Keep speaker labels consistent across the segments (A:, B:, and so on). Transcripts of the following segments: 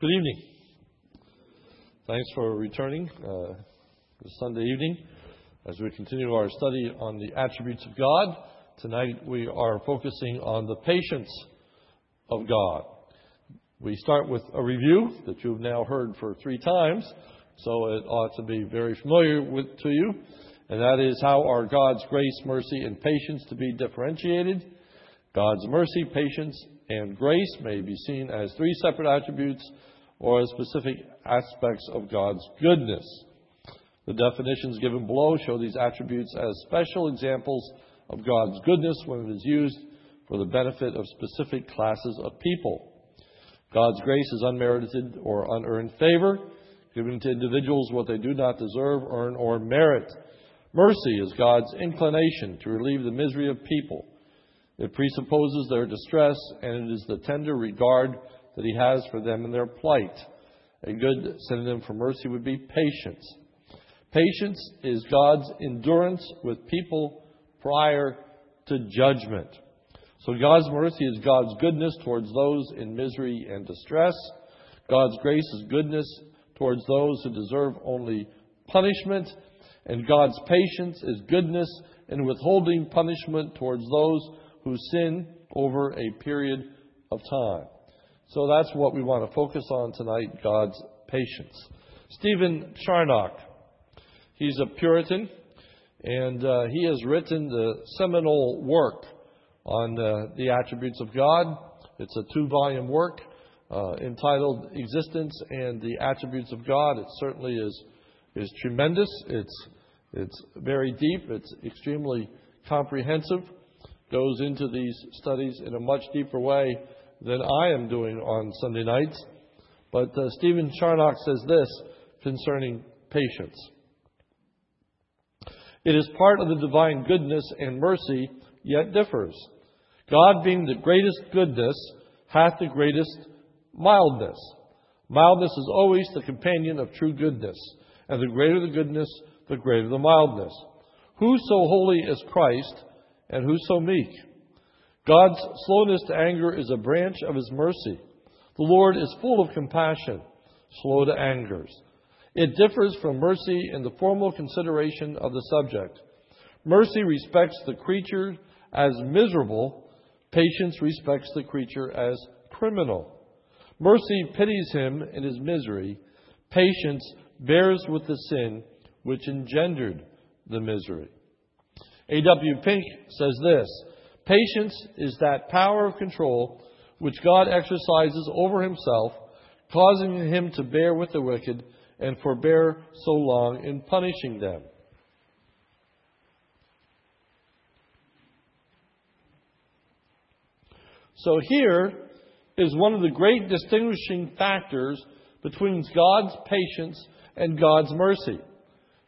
A: Good evening. Thanks for returning uh, this Sunday evening as we continue our study on the attributes of God. Tonight we are focusing on the patience of God. We start with a review that you've now heard for three times, so it ought to be very familiar with, to you, and that is how are God's grace, mercy, and patience to be differentiated. God's mercy, patience, and grace may be seen as three separate attributes or specific aspects of God's goodness. The definitions given below show these attributes as special examples of God's goodness when it is used for the benefit of specific classes of people. God's grace is unmerited or unearned favor, given to individuals what they do not deserve, earn, or merit. Mercy is God's inclination to relieve the misery of people. It presupposes their distress, and it is the tender regard that He has for them in their plight. A good synonym for mercy would be patience. Patience is God's endurance with people prior to judgment. So God's mercy is God's goodness towards those in misery and distress. God's grace is goodness towards those who deserve only punishment. And God's patience is goodness in withholding punishment towards those who sin over a period of time. So that's what we want to focus on tonight God's patience. Stephen Charnock, he's a Puritan, and uh, he has written the seminal work on uh, the attributes of God. It's a two volume work uh, entitled Existence and the Attributes of God. It certainly is, is tremendous. It's, it's very deep, it's extremely comprehensive, goes into these studies in a much deeper way than I am doing on Sunday nights. But uh, Stephen Charnock says this concerning patience. It is part of the divine goodness and mercy, yet differs. God, being the greatest goodness, hath the greatest mildness. Mildness is always the companion of true goodness, and the greater the goodness, the greater the mildness. Who so holy as Christ, and who so meek? God's slowness to anger is a branch of his mercy. The Lord is full of compassion, slow to anger. It differs from mercy in the formal consideration of the subject. Mercy respects the creature as miserable, patience respects the creature as criminal. Mercy pities him in his misery, patience bears with the sin which engendered the misery. A.W. Pink says this Patience is that power of control which God exercises over himself, causing him to bear with the wicked and forbear so long in punishing them. So here is one of the great distinguishing factors between God's patience and God's mercy.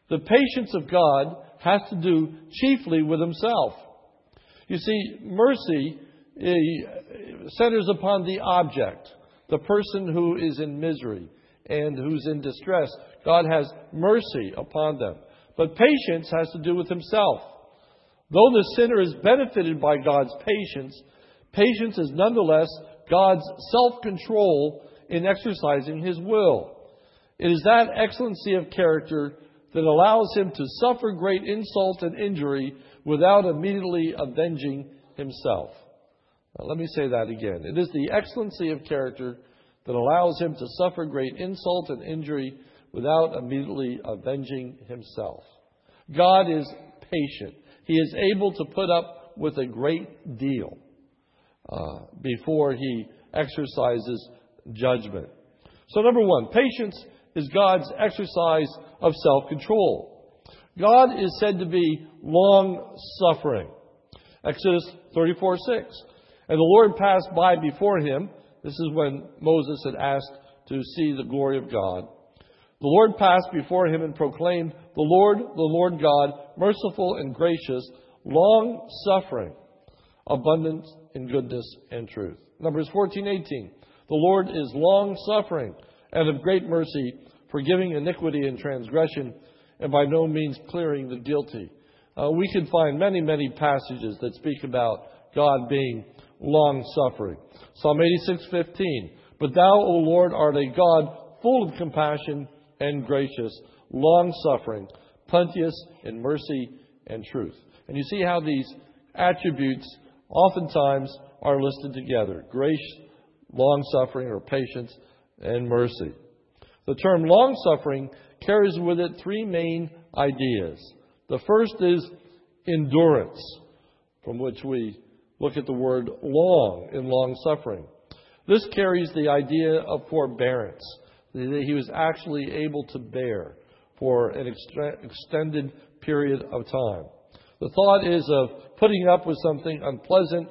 A: The patience of God has to do chiefly with himself. You see, mercy eh, centers upon the object, the person who is in misery and who's in distress. God has mercy upon them. But patience has to do with himself. Though the sinner is benefited by God's patience, patience is nonetheless God's self control in exercising his will. It is that excellency of character that allows him to suffer great insult and injury without immediately avenging himself. Now, let me say that again. It is the excellency of character that allows him to suffer great insult and injury without immediately avenging himself. God is patient. He is able to put up with a great deal uh, before he exercises judgment. So, number one, patience is God's exercise of self control. God is said to be long suffering. Exodus 34 6. And the Lord passed by before him. This is when Moses had asked to see the glory of God. The Lord passed before him and proclaimed, The Lord, the Lord God, merciful and gracious, long suffering, abundant in goodness and truth. Numbers 14 18. The Lord is long suffering and of great mercy, forgiving iniquity and transgression and by no means clearing the guilty. Uh, we can find many, many passages that speak about God being long suffering. Psalm 86:15. But thou, O Lord, art a God full of compassion and gracious, long suffering, plenteous in mercy and truth. And you see how these attributes oftentimes are listed together grace, long suffering, or patience, and mercy. The term long suffering carries with it three main ideas. The first is endurance, from which we look at the word long in long suffering. This carries the idea of forbearance, that he was actually able to bear for an extended period of time. The thought is of putting up with something unpleasant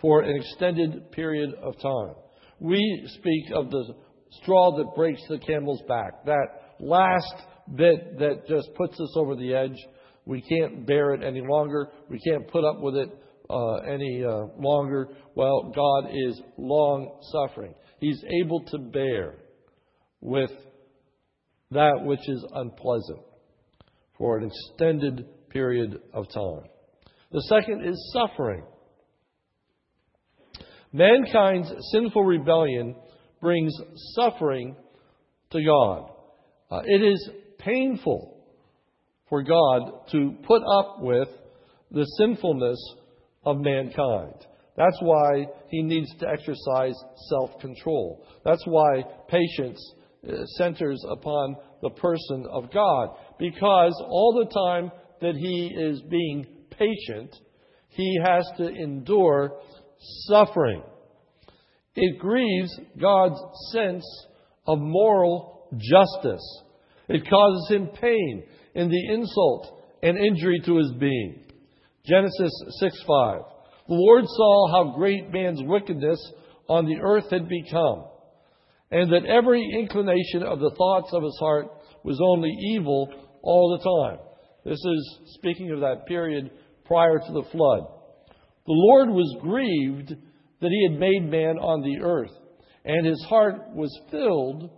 A: for an extended period of time. We speak of the straw that breaks the camel's back, that last bit that just puts us over the edge. We can't bear it any longer. We can't put up with it uh, any uh, longer. Well, God is long suffering. He's able to bear with that which is unpleasant for an extended period of time. The second is suffering. Mankind's sinful rebellion brings suffering to God. Uh, it is painful for God to put up with the sinfulness of mankind. That's why he needs to exercise self control. That's why patience uh, centers upon the person of God. Because all the time that he is being patient, he has to endure suffering. It grieves God's sense of moral justice. It causes him pain in the insult and injury to his being. Genesis 6 5. The Lord saw how great man's wickedness on the earth had become, and that every inclination of the thoughts of his heart was only evil all the time. This is speaking of that period prior to the flood. The Lord was grieved that he had made man on the earth, and his heart was filled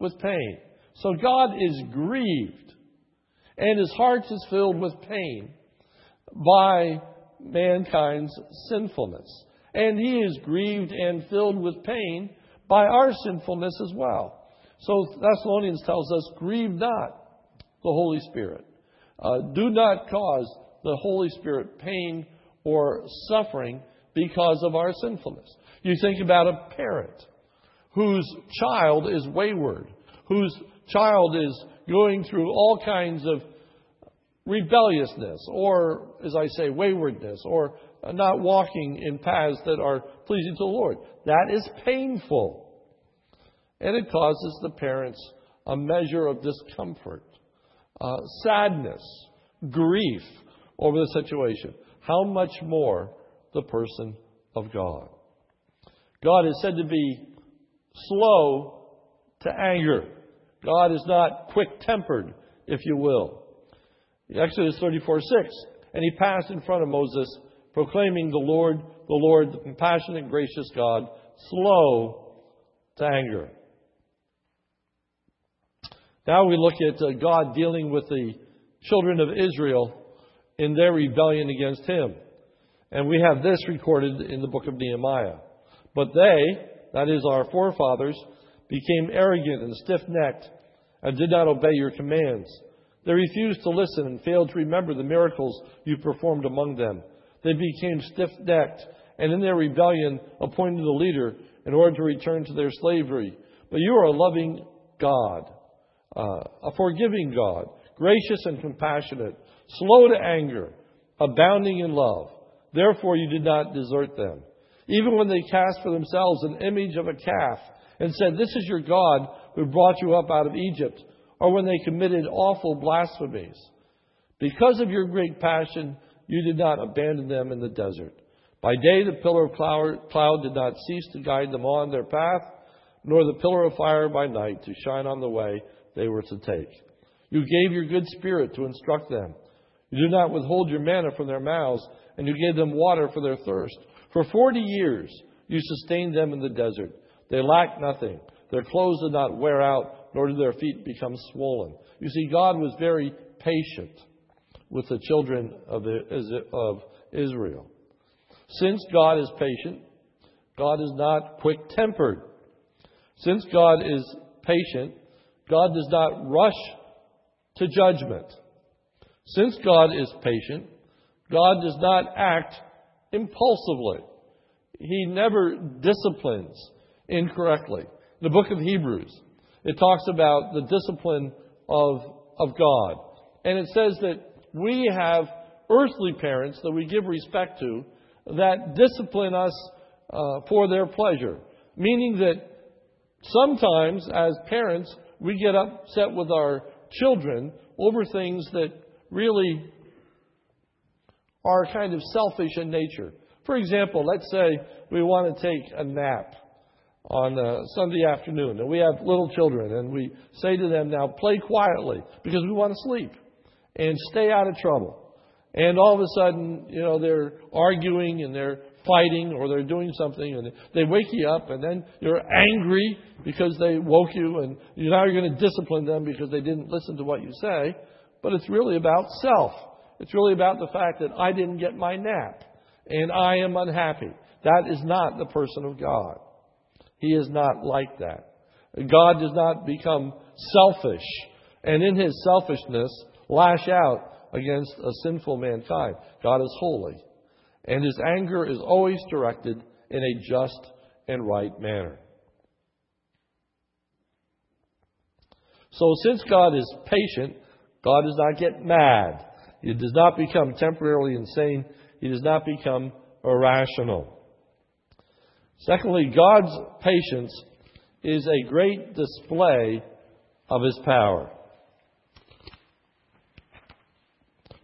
A: with pain. So God is grieved, and his heart is filled with pain by mankind's sinfulness. And he is grieved and filled with pain by our sinfulness as well. So Thessalonians tells us, grieve not the Holy Spirit. Uh, do not cause the Holy Spirit pain or suffering because of our sinfulness. You think about a parent whose child is wayward, whose child is going through all kinds of rebelliousness, or, as I say, waywardness, or not walking in paths that are pleasing to the Lord. That is painful. And it causes the parents a measure of discomfort, uh, sadness, grief over the situation. How much more the person of God? God is said to be slow to anger. God is not quick tempered, if you will. Exodus 34 6. And he passed in front of Moses, proclaiming the Lord, the Lord, the compassionate gracious God, slow to anger. Now we look at uh, God dealing with the children of Israel in their rebellion against him. And we have this recorded in the book of Nehemiah. But they, that is our forefathers, became arrogant and stiff necked and did not obey your commands. They refused to listen and failed to remember the miracles you performed among them. They became stiff necked and in their rebellion appointed a leader in order to return to their slavery. But you are a loving God, uh, a forgiving God, gracious and compassionate, slow to anger, abounding in love. Therefore you did not desert them. Even when they cast for themselves an image of a calf and said, This is your God who brought you up out of Egypt, or when they committed awful blasphemies. Because of your great passion, you did not abandon them in the desert. By day, the pillar of cloud did not cease to guide them on their path, nor the pillar of fire by night to shine on the way they were to take. You gave your good spirit to instruct them. You did not withhold your manna from their mouths, and you gave them water for their thirst. For forty years you sustained them in the desert. They lacked nothing. Their clothes did not wear out, nor did their feet become swollen. You see, God was very patient with the children of Israel. Since God is patient, God is not quick tempered. Since God is patient, God does not rush to judgment. Since God is patient, God does not act impulsively. He never disciplines incorrectly. The book of Hebrews, it talks about the discipline of, of God. And it says that we have earthly parents that we give respect to that discipline us uh, for their pleasure. Meaning that sometimes, as parents, we get upset with our children over things that really are kind of selfish in nature. For example, let's say we want to take a nap on a Sunday afternoon, and we have little children, and we say to them, Now play quietly because we want to sleep and stay out of trouble. And all of a sudden, you know, they're arguing and they're fighting or they're doing something and they wake you up and then you're angry because they woke you and now you're going to discipline them because they didn't listen to what you say. But it's really about self. It's really about the fact that I didn't get my nap and I am unhappy. That is not the person of God. He is not like that. God does not become selfish and in his selfishness lash out against a sinful mankind. God is holy, and his anger is always directed in a just and right manner. So, since God is patient, God does not get mad. He does not become temporarily insane. He does not become irrational. Secondly, God's patience is a great display of his power.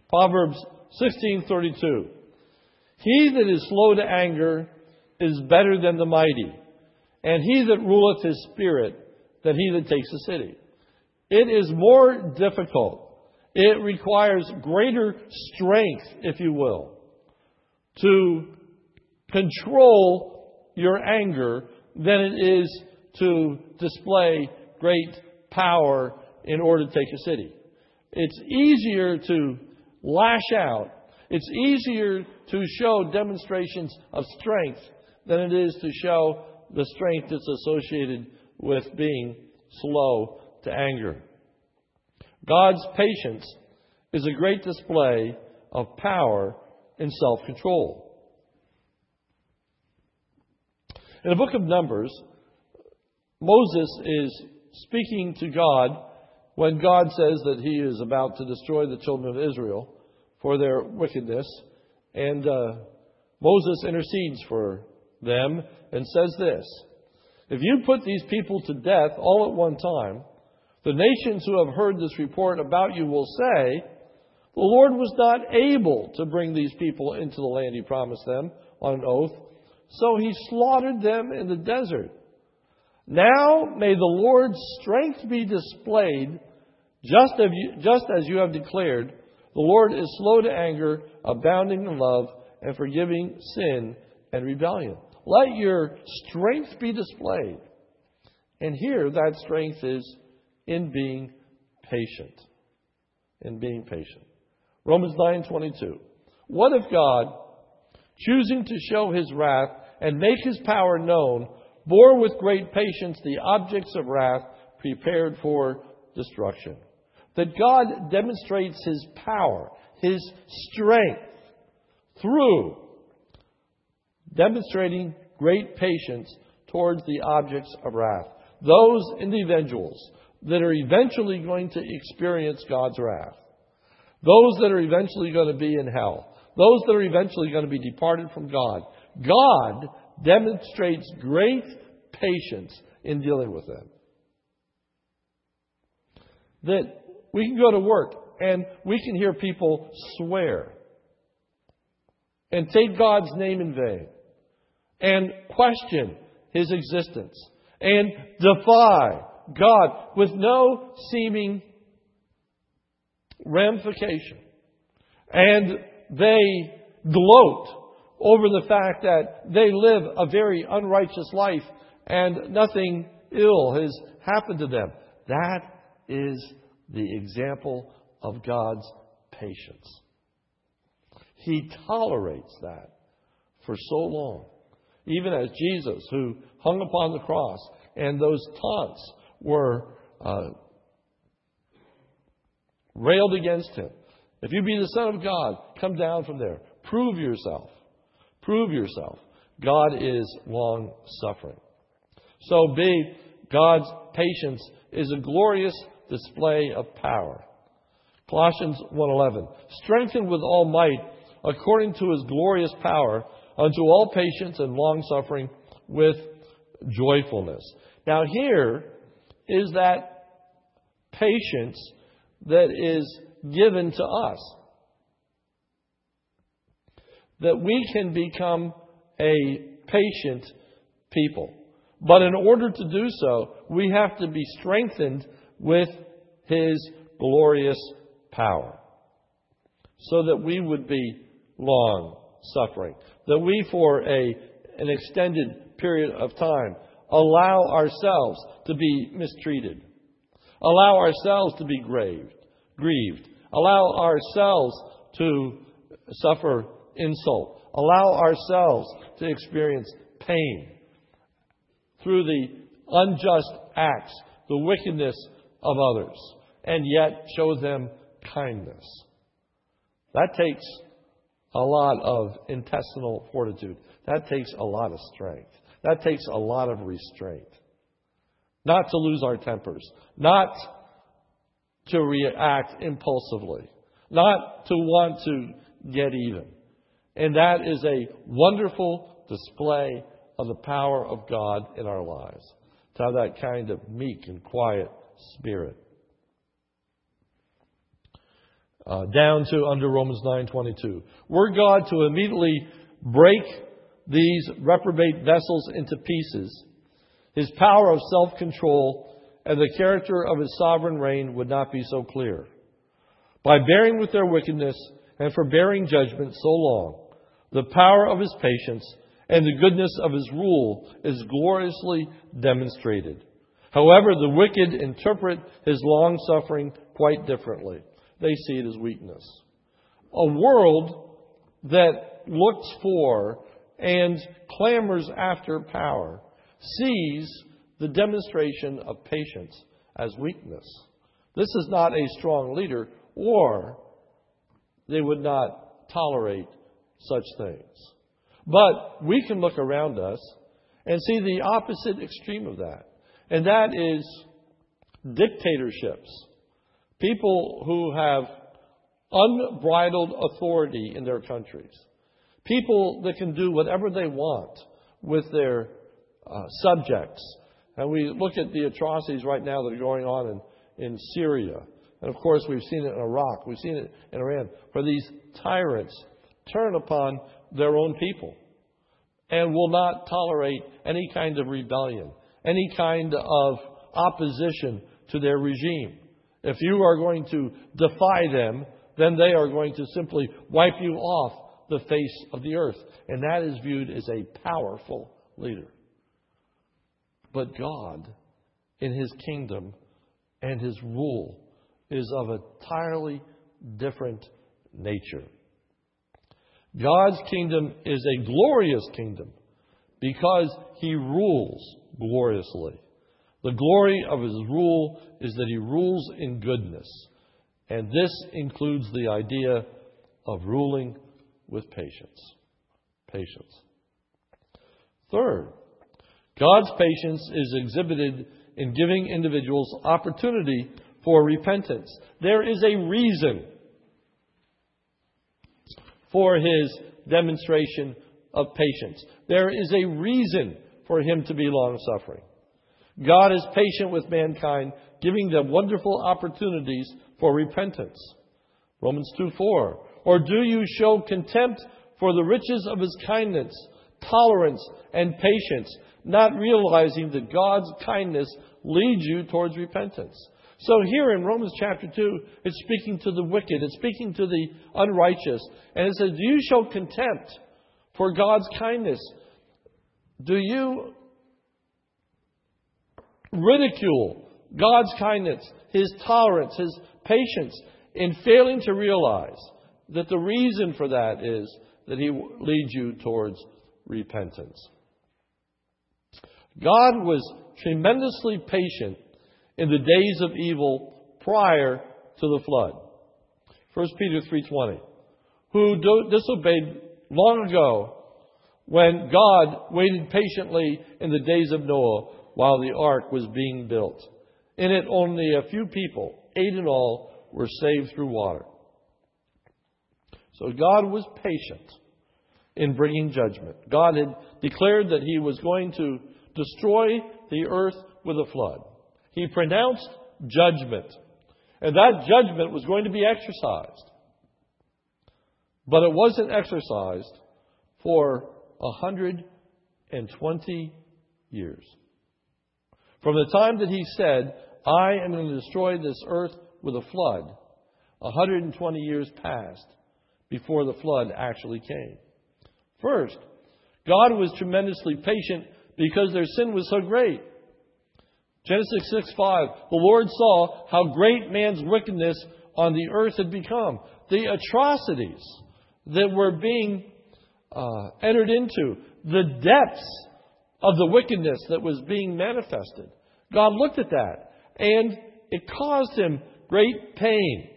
A: Proverbs 16:32. He that is slow to anger is better than the mighty, and he that ruleth his spirit than he that takes a city. It is more difficult. It requires greater strength, if you will, to control your anger than it is to display great power in order to take a city. It's easier to lash out. It's easier to show demonstrations of strength than it is to show the strength that's associated with being slow to anger. God's patience is a great display of power and self control. In the book of Numbers, Moses is speaking to God when God says that he is about to destroy the children of Israel for their wickedness. And uh, Moses intercedes for them and says this If you put these people to death all at one time, the nations who have heard this report about you will say, The Lord was not able to bring these people into the land he promised them on an oath, so he slaughtered them in the desert. Now may the Lord's strength be displayed just as you, just as you have declared the Lord is slow to anger, abounding in love, and forgiving sin and rebellion. Let your strength be displayed. And here, that strength is in being patient. In being patient. Romans 9:22. What if God, choosing to show his wrath and make his power known, bore with great patience the objects of wrath prepared for destruction? that God demonstrates His power, His strength through demonstrating great patience towards the objects of wrath. Those individuals that are eventually going to experience God's wrath. Those that are eventually going to be in hell. Those that are eventually going to be departed from God. God demonstrates great patience in dealing with them. That we can go to work and we can hear people swear and take God's name in vain and question his existence and defy God with no seeming ramification. And they gloat over the fact that they live a very unrighteous life and nothing ill has happened to them. That is the example of God's patience. He tolerates that for so long. Even as Jesus, who hung upon the cross and those taunts were uh, railed against him. If you be the Son of God, come down from there. Prove yourself. Prove yourself. God is long suffering. So B, God's patience is a glorious display of power. Colossians 1:11 Strengthened with all might according to his glorious power unto all patience and long suffering with joyfulness. Now here is that patience that is given to us. That we can become a patient people. But in order to do so, we have to be strengthened with His glorious power. So that we would be long suffering. That we, for a, an extended period of time, allow ourselves to be mistreated. Allow ourselves to be grieved, grieved. Allow ourselves to suffer insult. Allow ourselves to experience pain through the unjust acts, the wickedness of others, and yet show them kindness. That takes a lot of intestinal fortitude. That takes a lot of strength. That takes a lot of restraint. Not to lose our tempers. Not to react impulsively. Not to want to get even. And that is a wonderful display of the power of God in our lives. To have that kind of meek and quiet spirit. Uh, down to under Romans 9:22. Were God to immediately break these reprobate vessels into pieces, his power of self-control and the character of his sovereign reign would not be so clear. By bearing with their wickedness and forbearing judgment so long, the power of his patience and the goodness of his rule is gloriously demonstrated. However, the wicked interpret his long suffering quite differently. They see it as weakness. A world that looks for and clamors after power sees the demonstration of patience as weakness. This is not a strong leader, or they would not tolerate such things. But we can look around us and see the opposite extreme of that, and that is dictatorships. People who have unbridled authority in their countries. People that can do whatever they want with their uh, subjects. And we look at the atrocities right now that are going on in, in Syria. And of course, we've seen it in Iraq. We've seen it in Iran, where these tyrants turn upon their own people and will not tolerate any kind of rebellion, any kind of opposition to their regime. If you are going to defy them, then they are going to simply wipe you off the face of the earth. And that is viewed as a powerful leader. But God, in His kingdom and His rule, is of entirely different nature. God's kingdom is a glorious kingdom because He rules gloriously. The glory of His rule is that He rules in goodness. And this includes the idea of ruling with patience. Patience. Third, God's patience is exhibited in giving individuals opportunity for repentance. There is a reason for his demonstration of patience. There is a reason for him to be long suffering. God is patient with mankind, giving them wonderful opportunities for repentance. Romans 2 4. Or do you show contempt for the riches of his kindness, tolerance, and patience, not realizing that God's kindness leads you towards repentance? So here in Romans chapter 2, it's speaking to the wicked, it's speaking to the unrighteous. And it says, Do you show contempt for God's kindness? Do you ridicule God's kindness, His tolerance, His patience, in failing to realize that the reason for that is that He leads you towards repentance? God was tremendously patient in the days of evil prior to the flood. 1 Peter 3:20. Who disobeyed long ago when God waited patiently in the days of Noah while the ark was being built. In it only a few people, eight in all, were saved through water. So God was patient in bringing judgment. God had declared that he was going to destroy the earth with a flood. He pronounced judgment. And that judgment was going to be exercised. But it wasn't exercised for 120 years. From the time that he said, I am going to destroy this earth with a flood, 120 years passed before the flood actually came. First, God was tremendously patient because their sin was so great. Genesis 6 5, the Lord saw how great man's wickedness on the earth had become. The atrocities that were being uh, entered into, the depths of the wickedness that was being manifested. God looked at that, and it caused him great pain.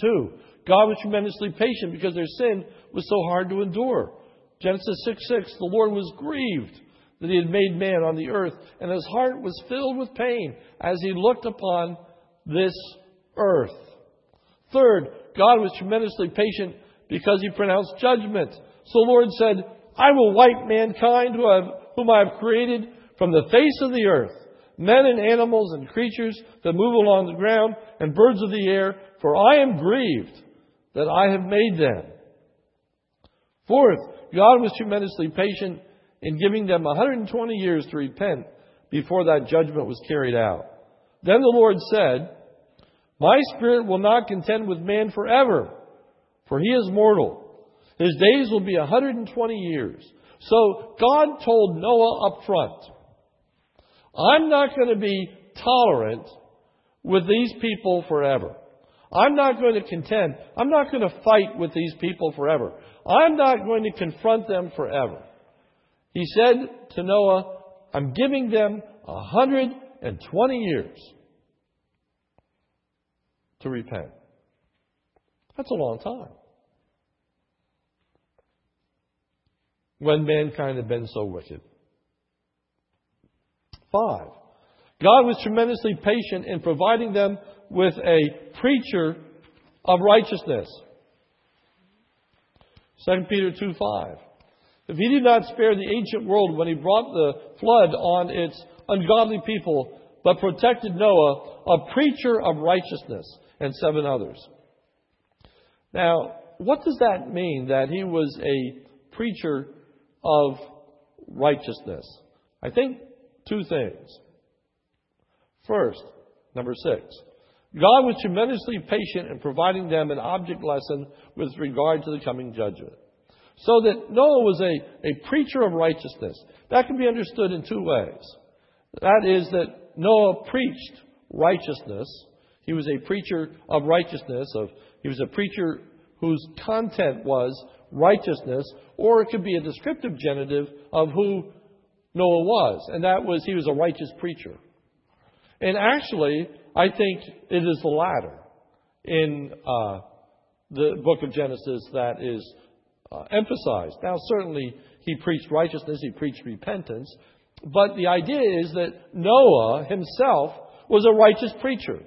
A: Two, God was tremendously patient because their sin was so hard to endure. Genesis 6 6, the Lord was grieved that he had made man on the earth, and his heart was filled with pain as he looked upon this earth. Third, God was tremendously patient because he pronounced judgment. So the Lord said, I will wipe mankind whom I have created from the face of the earth, men and animals and creatures that move along the ground and birds of the air, for I am grieved that I have made them. Fourth, God was tremendously patient in giving them 120 years to repent before that judgment was carried out. Then the Lord said, My spirit will not contend with man forever, for he is mortal. His days will be 120 years. So God told Noah up front, I'm not going to be tolerant with these people forever. I'm not going to contend. I'm not going to fight with these people forever. I'm not going to confront them forever. He said to Noah, I'm giving them 120 years to repent. That's a long time. When mankind had been so wicked. Five, God was tremendously patient in providing them with a preacher of righteousness. 2 Peter 2 5. If he did not spare the ancient world when he brought the flood on its ungodly people, but protected Noah, a preacher of righteousness, and seven others. Now, what does that mean that he was a preacher of righteousness? I think two things. First, number six, God was tremendously patient in providing them an object lesson with regard to the coming judgment. So that Noah was a, a preacher of righteousness. That can be understood in two ways. That is that Noah preached righteousness. He was a preacher of righteousness, of he was a preacher whose content was righteousness, or it could be a descriptive genitive of who Noah was, and that was he was a righteous preacher. And actually, I think it is the latter in uh, the book of Genesis that is uh, emphasized. Now, certainly, he preached righteousness, he preached repentance, but the idea is that Noah himself was a righteous preacher.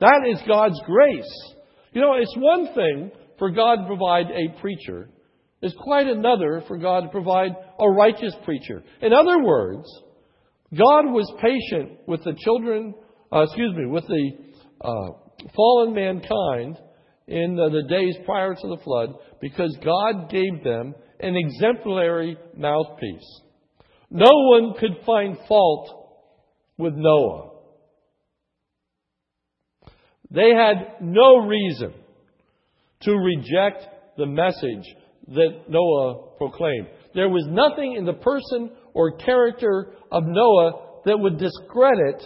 A: That is God's grace. You know, it's one thing for God to provide a preacher, it's quite another for God to provide a righteous preacher. In other words, God was patient with the children, uh, excuse me, with the uh, fallen mankind in the, the days prior to the flood because God gave them an exemplary mouthpiece. No one could find fault with Noah. They had no reason to reject the message that Noah proclaimed. There was nothing in the person or character of Noah that would discredit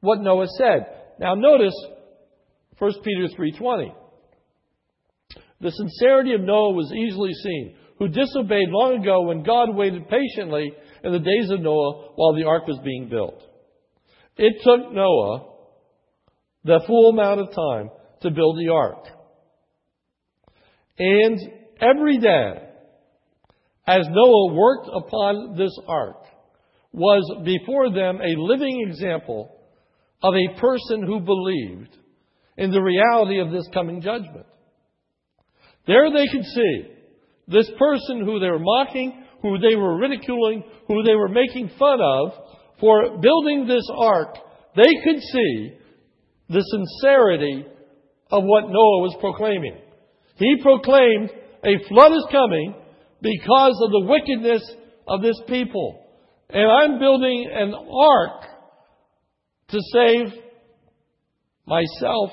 A: what Noah said. Now notice 1 Peter 3:20. The sincerity of Noah was easily seen, who disobeyed long ago when God waited patiently in the days of Noah while the ark was being built. It took Noah the full amount of time to build the ark. And every day, as Noah worked upon this ark, was before them a living example of a person who believed in the reality of this coming judgment. There they could see this person who they were mocking, who they were ridiculing, who they were making fun of for building this ark. They could see the sincerity of what Noah was proclaiming. He proclaimed a flood is coming because of the wickedness of this people. And I'm building an ark to save myself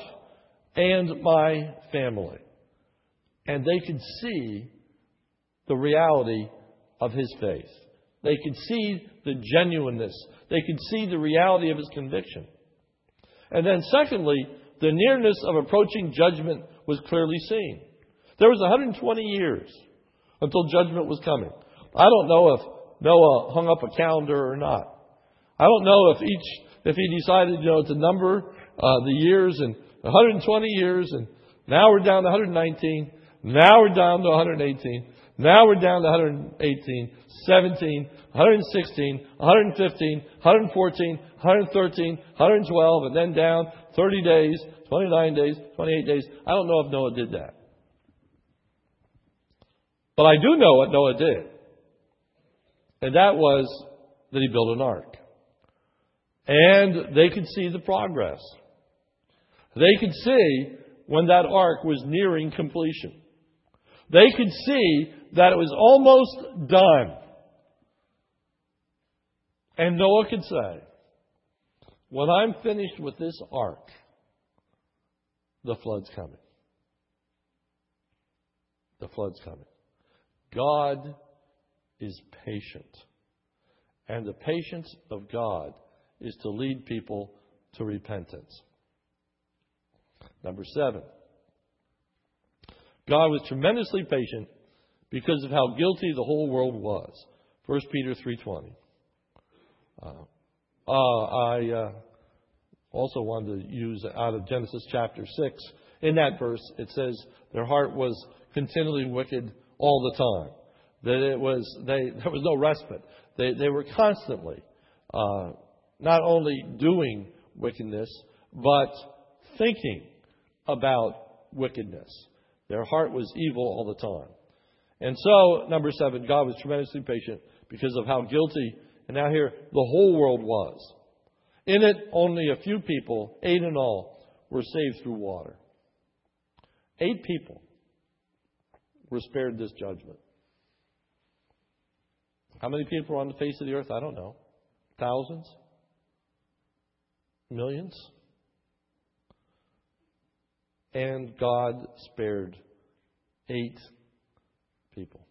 A: and my family. And they could see the reality of his faith. They could see the genuineness. They could see the reality of his conviction. And then, secondly, the nearness of approaching judgment was clearly seen. There was 120 years until judgment was coming. I don't know if Noah hung up a calendar or not. I don't know if each, if he decided, you know, to number uh, the years and 120 years, and now we're down to 119. Now we're down to 118. Now we're down to 118, 17, 116, 115, 114, 113, 112, and then down 30 days, 29 days, 28 days. I don't know if Noah did that. But I do know what Noah did. And that was that he built an ark. And they could see the progress. They could see when that ark was nearing completion. They could see that it was almost done. And Noah could say, when I'm finished with this ark, the flood's coming. The flood's coming. God is patient. And the patience of God is to lead people to repentance. Number seven. God was tremendously patient because of how guilty the whole world was. 1 Peter 3.20. Uh, uh, I uh, also wanted to use out of Genesis chapter 6. In that verse, it says, their heart was continually wicked all the time. That it was, they, there was no respite. They, they were constantly uh, not only doing wickedness, but thinking about wickedness. Their heart was evil all the time. And so, number seven, God was tremendously patient because of how guilty, and now here, the whole world was. In it, only a few people, eight in all, were saved through water. Eight people were spared this judgment. How many people are on the face of the earth? I don't know. Thousands? Millions? And God spared eight people.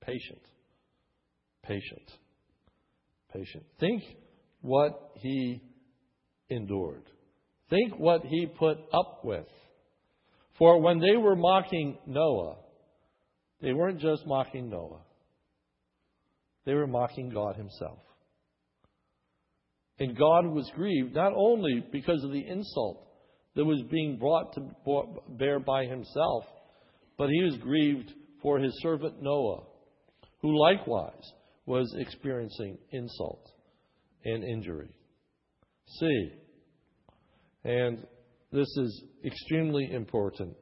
A: Patient. Patient. Patient. Think what he endured. Think what he put up with. For when they were mocking Noah, they weren't just mocking Noah, they were mocking God Himself. And God was grieved not only because of the insult that was being brought to bear by Himself, but He was grieved for His servant Noah, who likewise was experiencing insult and injury. See, And this is extremely important.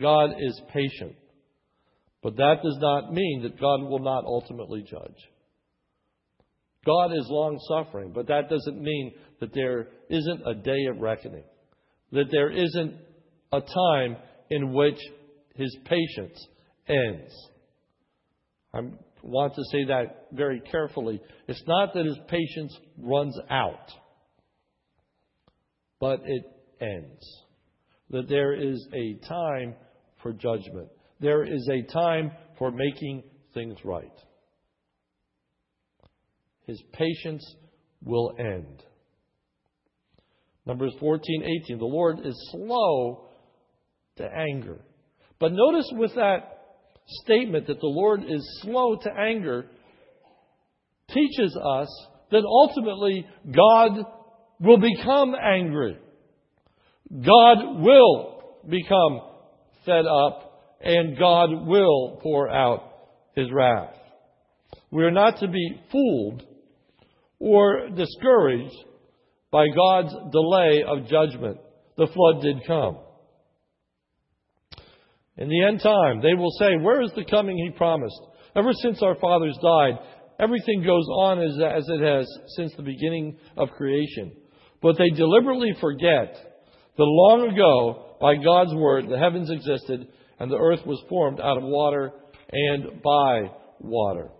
A: God is patient. But that does not mean that God will not ultimately judge. God is long suffering, but that doesn't mean that there isn't a day of reckoning, that there isn't a time in which his patience ends. I want to say that very carefully. It's not that his patience runs out, but it ends. That there is a time for judgment, there is a time for making things right his patience will end. Numbers 14, 18. The Lord is slow to anger. But notice with that statement that the Lord is slow to anger, teaches us that ultimately God will become angry. God will become fed up and God will pour out his wrath. We are not to be fooled or discouraged by God's delay of judgment. The flood did come. In the end time, they will say, Where is the coming he promised? Ever since our fathers died, everything goes on as, as it has since the beginning of creation. But they deliberately forget that long ago, by God's word, the heavens existed and the earth was formed out of water and by water.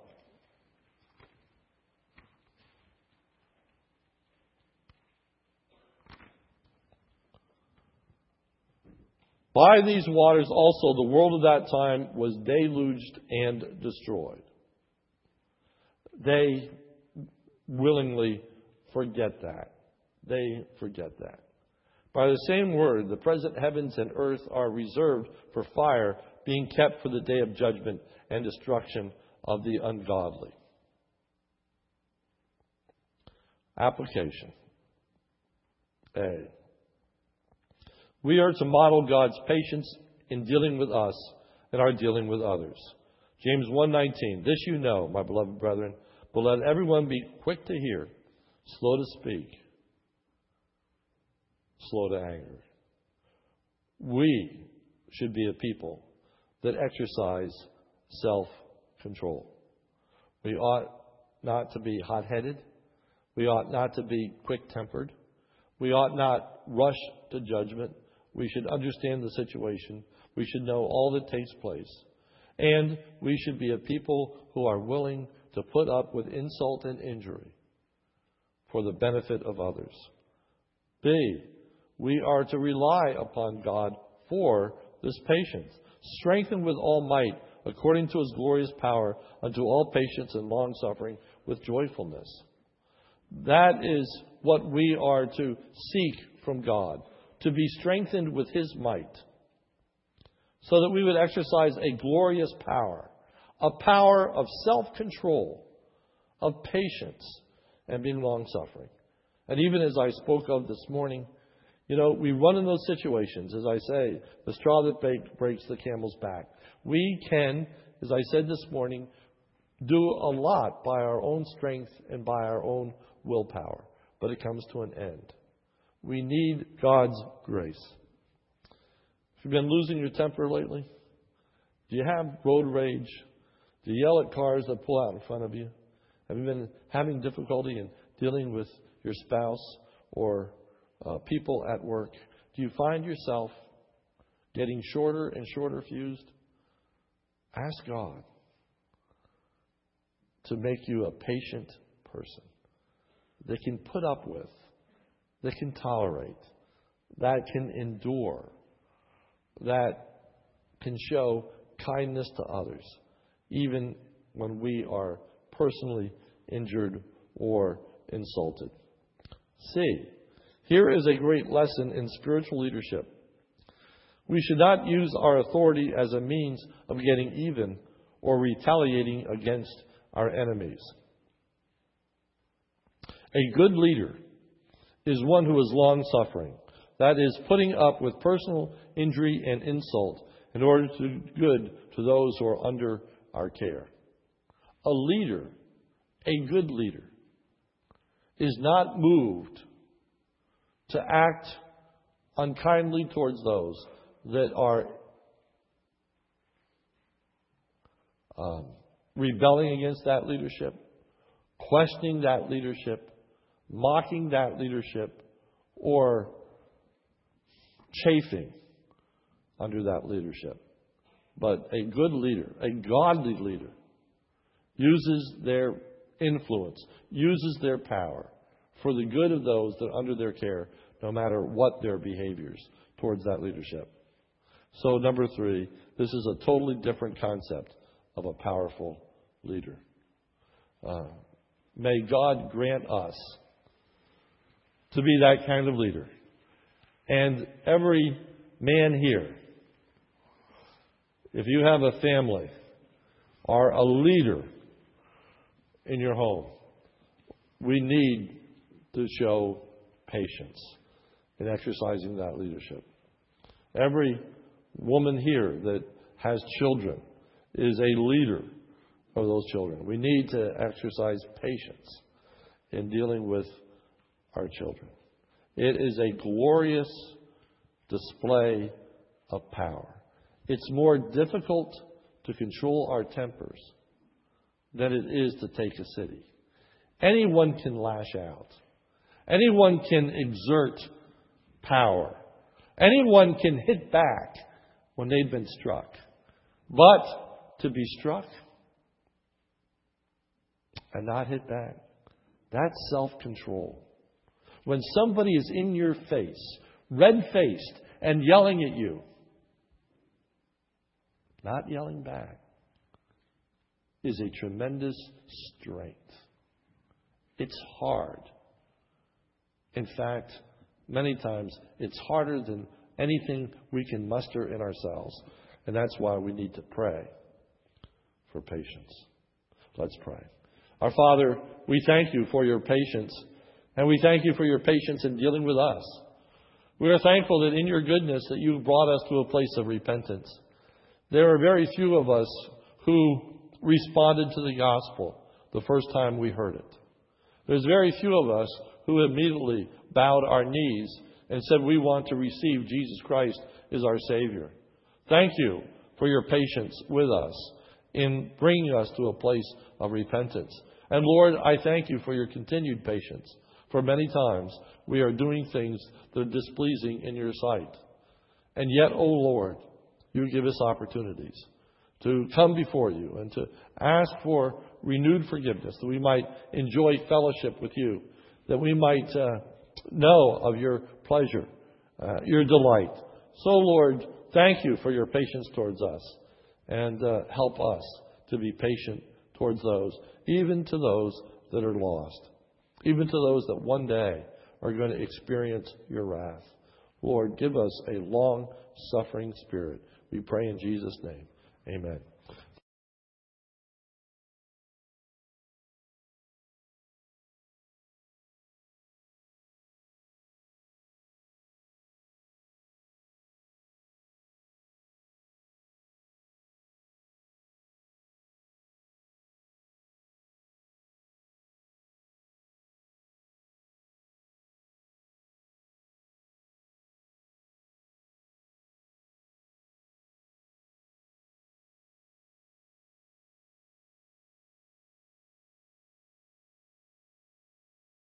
A: By these waters also the world of that time was deluged and destroyed. They willingly forget that. They forget that. By the same word, the present heavens and earth are reserved for fire, being kept for the day of judgment and destruction of the ungodly. Application A. We are to model God's patience in dealing with us and our dealing with others. James 1:19 This you know, my beloved brethren, but let everyone be quick to hear, slow to speak, slow to anger. We should be a people that exercise self-control. We ought not to be hot-headed. We ought not to be quick-tempered. We ought not rush to judgment. We should understand the situation. We should know all that takes place. And we should be a people who are willing to put up with insult and injury for the benefit of others. B. We are to rely upon God for this patience, strengthened with all might, according to his glorious power, unto all patience and long suffering with joyfulness. That is what we are to seek from God to be strengthened with his might, so that we would exercise a glorious power, a power of self control, of patience, and being long suffering. And even as I spoke of this morning, you know, we run in those situations, as I say, the straw that breaks the camel's back. We can, as I said this morning, do a lot by our own strength and by our own willpower, but it comes to an end. We need God's grace. Have you been losing your temper lately? Do you have road rage? Do you yell at cars that pull out in front of you? Have you been having difficulty in dealing with your spouse or uh, people at work? Do you find yourself getting shorter and shorter fused? Ask God to make you a patient person that can put up with that can tolerate, that can endure, that can show kindness to others, even when we are personally injured or insulted. C. Here is a great lesson in spiritual leadership. We should not use our authority as a means of getting even or retaliating against our enemies. A good leader is one who is long suffering. That is, putting up with personal injury and insult in order to do good to those who are under our care. A leader, a good leader, is not moved to act unkindly towards those that are um, rebelling against that leadership, questioning that leadership, mocking that leadership, or chafing under that leadership. But a good leader, a godly leader, uses their influence, uses their power for the good of those that are under their care, no matter what their behaviors towards that leadership. So, number three, this is a totally different concept of a powerful leader. Uh, may God grant us to be that kind of leader. And every man here, if you have a family, are a leader in your home, we need to show patience in exercising that leadership. Every woman here that has children is a leader of those children. We need to exercise patience in dealing with our children. It is a glorious display of power. It's more difficult to control our tempers than it is to take a city. Anyone can lash out. Anyone can exert power. Anyone can hit back when they've been struck. But to be struck and not hit back, that's self control. When somebody is in your face, red faced, and yelling at you, not yelling back, is a tremendous strength. It's hard. In fact, many times it's harder than anything we can muster in ourselves. And that's why we need to pray for patience. Let's pray. Our Father, we thank you for your patience, and we thank you for your patience in dealing with us. We are thankful that in your goodness that you've brought us to a place of repentance. There are very few of us who responded to the gospel the first time we heard it. There's very few of us who immediately bowed our knees and said, We want to receive Jesus Christ as our Savior. Thank you for your patience with us in bringing us to a place of repentance. And Lord, I thank you for your continued patience. For many times we are doing things that are displeasing in your sight. And yet, O oh Lord, you give us opportunities to come before you and to ask for renewed forgiveness, that we might enjoy fellowship with you, that we might uh, know of your pleasure, uh, your delight. So, Lord, thank you for your patience towards us, and uh, help us to be patient towards those, even to those that are lost, even to those that one day are going to experience your wrath. Lord, give us a long suffering spirit we pray in Jesus' name. Amen.